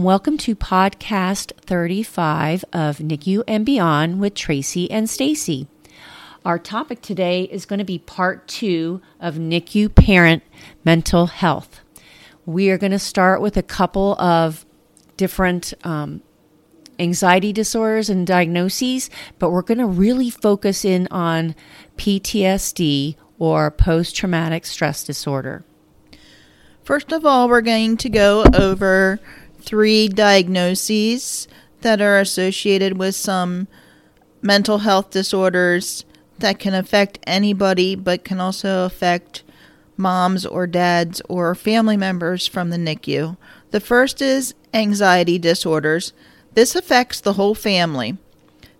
and welcome to podcast 35 of NICU and Beyond with Tracy and Stacy. Our topic today is going to be part two of NICU parent mental health. We are going to start with a couple of different um, anxiety disorders and diagnoses, but we're going to really focus in on PTSD or post traumatic stress disorder. First of all, we're going to go over three diagnoses that are associated with some mental health disorders that can affect anybody but can also affect moms or dads or family members from the NICU. The first is anxiety disorders. This affects the whole family,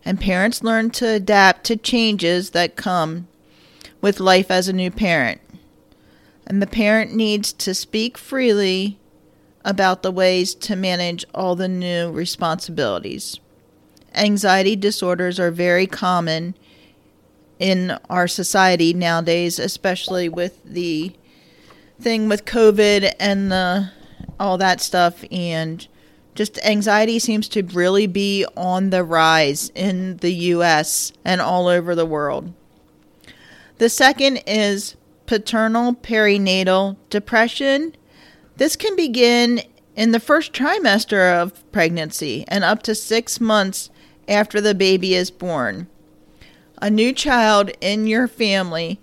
and parents learn to adapt to changes that come with life as a new parent. And the parent needs to speak freely about the ways to manage all the new responsibilities. Anxiety disorders are very common in our society nowadays, especially with the thing with COVID and the, all that stuff. And just anxiety seems to really be on the rise in the US and all over the world. The second is paternal perinatal depression. This can begin in the first trimester of pregnancy and up to six months after the baby is born a new child in your family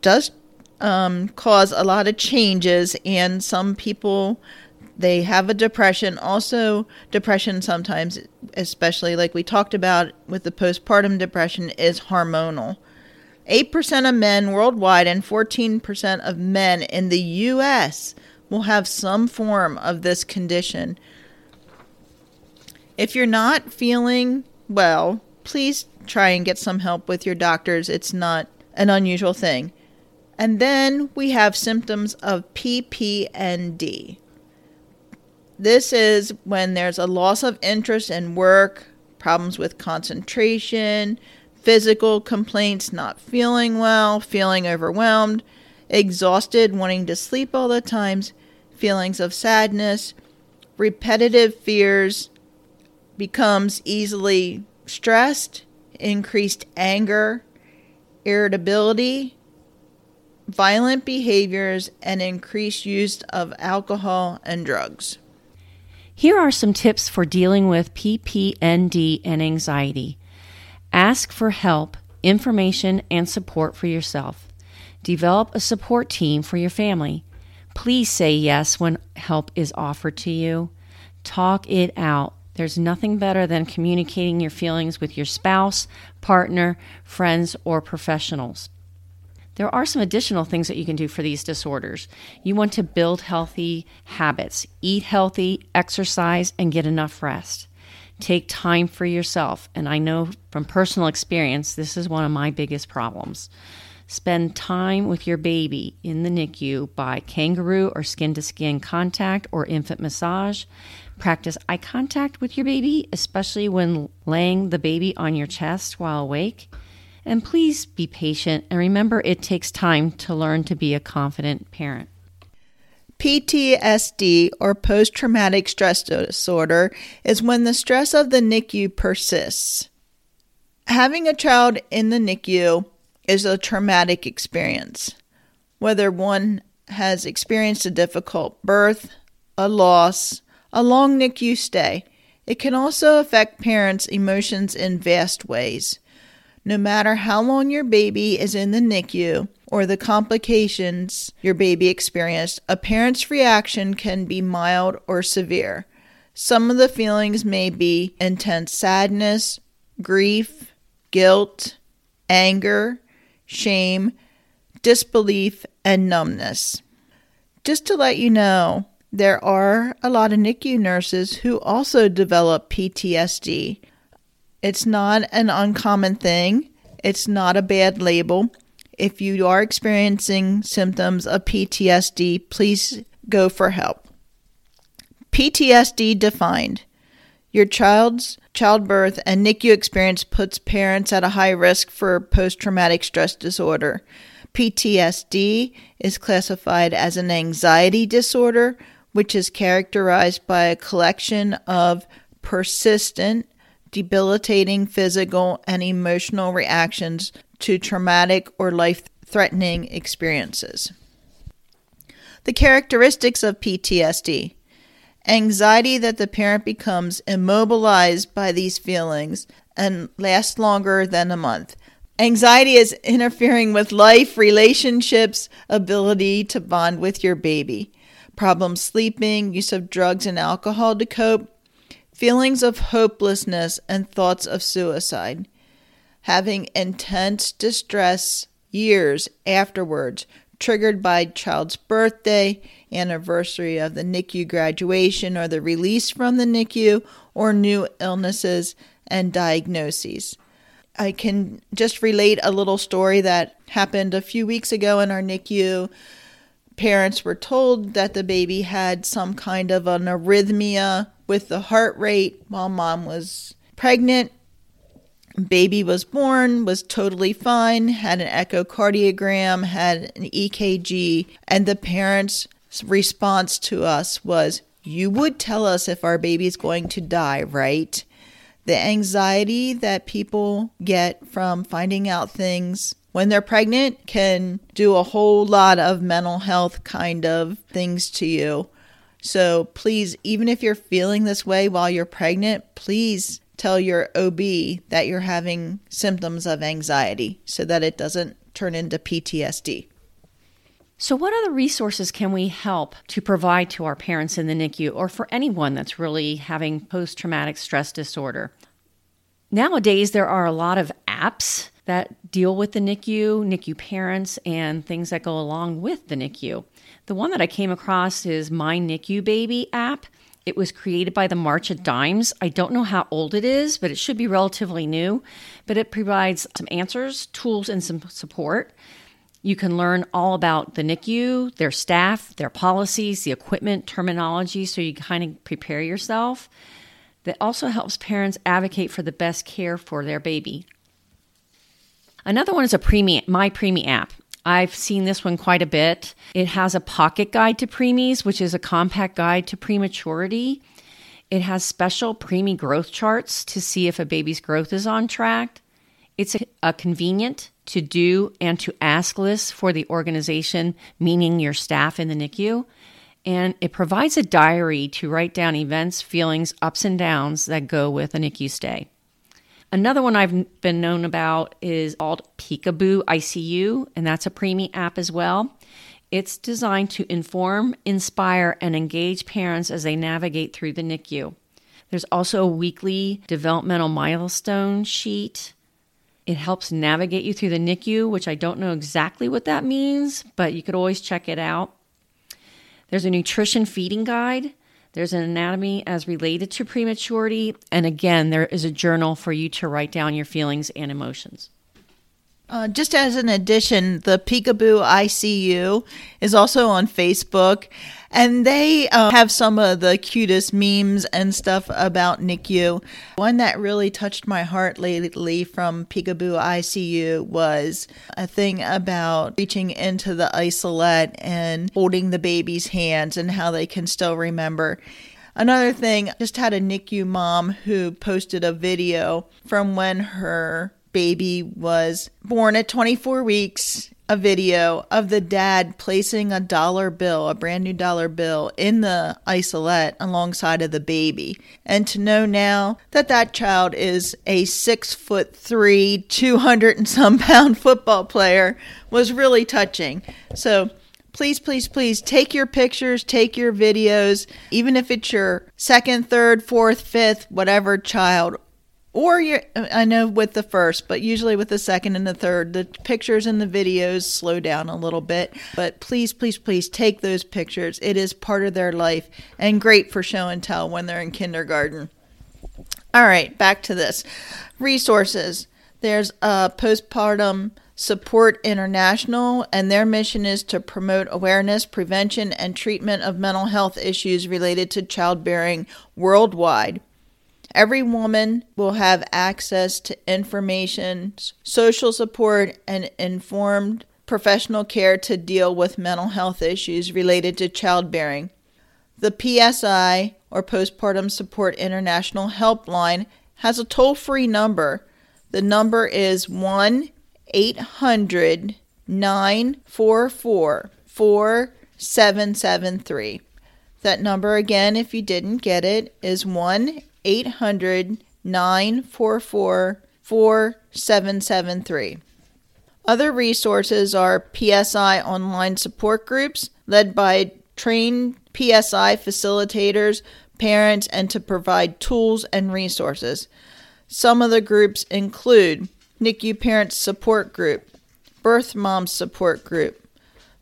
does um, cause a lot of changes, and some people they have a depression. Also, depression sometimes, especially like we talked about with the postpartum depression, is hormonal. 8% of men worldwide and 14% of men in the US will have some form of this condition. If you're not feeling well, please try and get some help with your doctors. It's not an unusual thing. And then we have symptoms of PPND. This is when there's a loss of interest in work, problems with concentration, physical complaints, not feeling well, feeling overwhelmed, exhausted, wanting to sleep all the times, feelings of sadness, repetitive fears, becomes easily stressed, increased anger, irritability, violent behaviors, and increased use of alcohol and drugs. Here are some tips for dealing with PPND and anxiety. Ask for help, information, and support for yourself. Develop a support team for your family. Please say yes when help is offered to you. Talk it out. There's nothing better than communicating your feelings with your spouse, partner, friends, or professionals. There are some additional things that you can do for these disorders. You want to build healthy habits, eat healthy, exercise, and get enough rest. Take time for yourself. And I know from personal experience, this is one of my biggest problems. Spend time with your baby in the NICU by kangaroo or skin to skin contact or infant massage. Practice eye contact with your baby, especially when laying the baby on your chest while awake. And please be patient and remember it takes time to learn to be a confident parent. PTSD or post traumatic stress disorder is when the stress of the NICU persists. Having a child in the NICU is a traumatic experience, whether one has experienced a difficult birth, a loss, a long NICU stay. It can also affect parents' emotions in vast ways. No matter how long your baby is in the NICU or the complications your baby experienced, a parent's reaction can be mild or severe. Some of the feelings may be intense sadness, grief, guilt, anger, shame, disbelief, and numbness. Just to let you know, there are a lot of NICU nurses who also develop PTSD. It's not an uncommon thing, it's not a bad label. If you are experiencing symptoms of PTSD, please go for help. PTSD defined your child's childbirth and NICU experience puts parents at a high risk for post traumatic stress disorder. PTSD is classified as an anxiety disorder which is characterized by a collection of persistent, debilitating physical and emotional reactions to traumatic or life threatening experiences. The characteristics of PTSD anxiety that the parent becomes immobilized by these feelings and lasts longer than a month. Anxiety is interfering with life, relationships, ability to bond with your baby. Problem sleeping, use of drugs and alcohol to cope, feelings of hopelessness, and thoughts of suicide. Having intense distress years afterwards, triggered by child's birthday, anniversary of the NICU graduation or the release from the NICU, or new illnesses and diagnoses. I can just relate a little story that happened a few weeks ago in our NICU. Parents were told that the baby had some kind of an arrhythmia with the heart rate while mom was pregnant baby was born, was totally fine, had an echocardiogram, had an EKG, and the parents' response to us was, You would tell us if our baby is going to die, right? The anxiety that people get from finding out things when they're pregnant can do a whole lot of mental health kind of things to you. So please, even if you're feeling this way while you're pregnant, please tell your OB that you're having symptoms of anxiety so that it doesn't turn into PTSD. So, what other resources can we help to provide to our parents in the NICU or for anyone that's really having post traumatic stress disorder? Nowadays, there are a lot of apps that deal with the NICU, NICU parents, and things that go along with the NICU. The one that I came across is My NICU Baby app. It was created by the March of Dimes. I don't know how old it is, but it should be relatively new. But it provides some answers, tools, and some support. You can learn all about the NICU, their staff, their policies, the equipment, terminology, so you kind of prepare yourself. That also helps parents advocate for the best care for their baby. Another one is a preemie, My Preemie app. I've seen this one quite a bit. It has a pocket guide to preemies, which is a compact guide to prematurity. It has special preemie growth charts to see if a baby's growth is on track. It's a, a convenient to do and to ask list for the organization, meaning your staff in the NICU. And it provides a diary to write down events, feelings, ups and downs that go with a NICU stay. Another one I've been known about is called Peekaboo ICU, and that's a preemie app as well. It's designed to inform, inspire, and engage parents as they navigate through the NICU. There's also a weekly developmental milestone sheet. It helps navigate you through the NICU, which I don't know exactly what that means, but you could always check it out. There's a nutrition feeding guide there's an anatomy as related to prematurity. And again, there is a journal for you to write down your feelings and emotions. Uh, just as an addition, the Peekaboo ICU is also on Facebook, and they uh, have some of the cutest memes and stuff about NICU. One that really touched my heart lately from Peekaboo ICU was a thing about reaching into the isolette and holding the baby's hands and how they can still remember. Another thing, just had a NICU mom who posted a video from when her baby was born at 24 weeks a video of the dad placing a dollar bill, a brand new dollar bill, in the isolette alongside of the baby. And to know now that that child is a six foot three, 200 and some pound football player was really touching. So please, please, please take your pictures, take your videos, even if it's your second, third, fourth, fifth, whatever child, or you I know with the first, but usually with the second and the third, the pictures and the videos slow down a little bit. But please, please, please take those pictures. It is part of their life and great for show and tell when they're in kindergarten. All right, back to this. Resources. There's a postpartum Support International, and their mission is to promote awareness, prevention, and treatment of mental health issues related to childbearing worldwide. Every woman will have access to information, social support, and informed professional care to deal with mental health issues related to childbearing. The PSI, or Postpartum Support International Helpline, has a toll free number. The number is 1 800 944 4773. That number again, if you didn't get it, is 1 800 944 4773. Other resources are PSI online support groups led by trained PSI facilitators, parents, and to provide tools and resources. Some of the groups include NICU Parents Support Group, Birth Mom Support Group,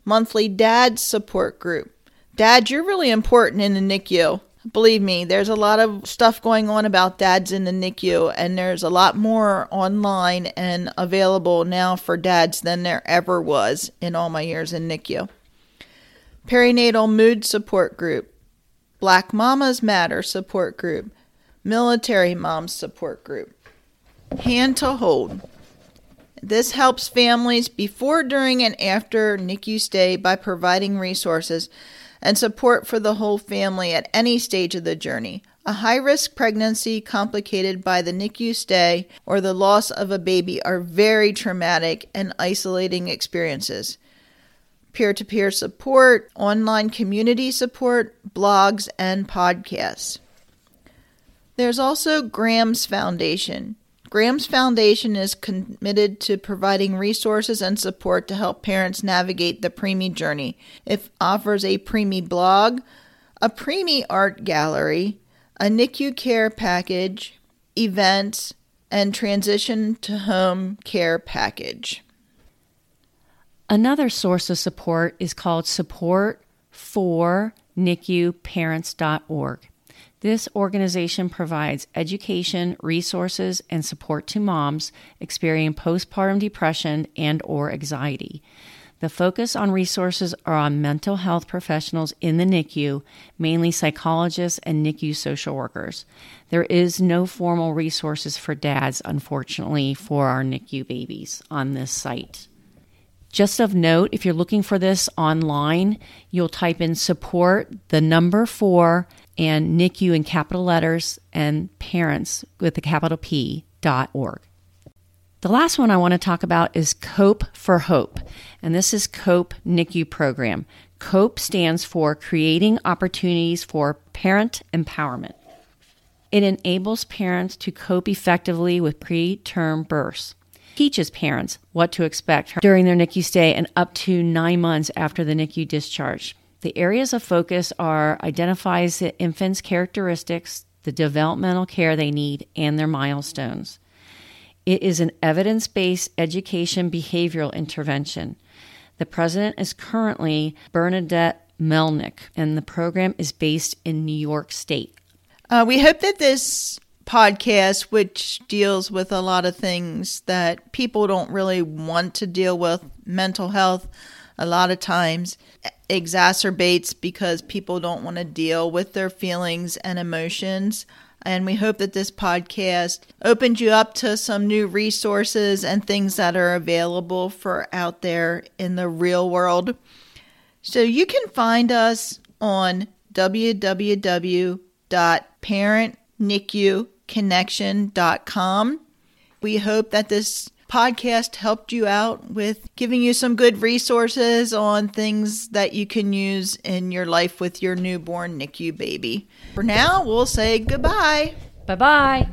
Monthly Dad Support Group. Dad, you're really important in the NICU. Believe me, there's a lot of stuff going on about dads in the NICU, and there's a lot more online and available now for dads than there ever was in all my years in NICU. Perinatal Mood Support Group, Black Mamas Matter Support Group, Military Moms Support Group. Hand to Hold. This helps families before, during, and after NICU stay by providing resources and support for the whole family at any stage of the journey. A high risk pregnancy complicated by the NICU stay or the loss of a baby are very traumatic and isolating experiences. Peer to peer support, online community support, blogs, and podcasts. There's also Graham's Foundation. Graham's Foundation is committed to providing resources and support to help parents navigate the preemie journey. It offers a preemie blog, a preemie art gallery, a NICU care package, events, and transition to home care package. Another source of support is called support for NICUparents.org. This organization provides education, resources, and support to moms experiencing postpartum depression and or anxiety. The focus on resources are on mental health professionals in the NICU, mainly psychologists and NICU social workers. There is no formal resources for dads, unfortunately, for our NICU babies on this site. Just of note, if you're looking for this online, you'll type in support, the number four, and NICU in capital letters and parents with the capital P dot org. The last one I want to talk about is COPE for Hope, and this is COPE NICU program. COPE stands for Creating Opportunities for Parent Empowerment. It enables parents to cope effectively with preterm births, teaches parents what to expect during their NICU stay and up to nine months after the NICU discharge. The areas of focus are identifies the infant's characteristics, the developmental care they need, and their milestones. It is an evidence based education behavioral intervention. The president is currently Bernadette Melnyk, and the program is based in New York State. Uh, we hope that this podcast, which deals with a lot of things that people don't really want to deal with, mental health, a lot of times exacerbates because people don't want to deal with their feelings and emotions. And we hope that this podcast opened you up to some new resources and things that are available for out there in the real world. So you can find us on www.parentnicuconnection.com. We hope that this podcast helped you out with giving you some good resources on things that you can use in your life with your newborn NICU baby. For now, we'll say goodbye. Bye bye.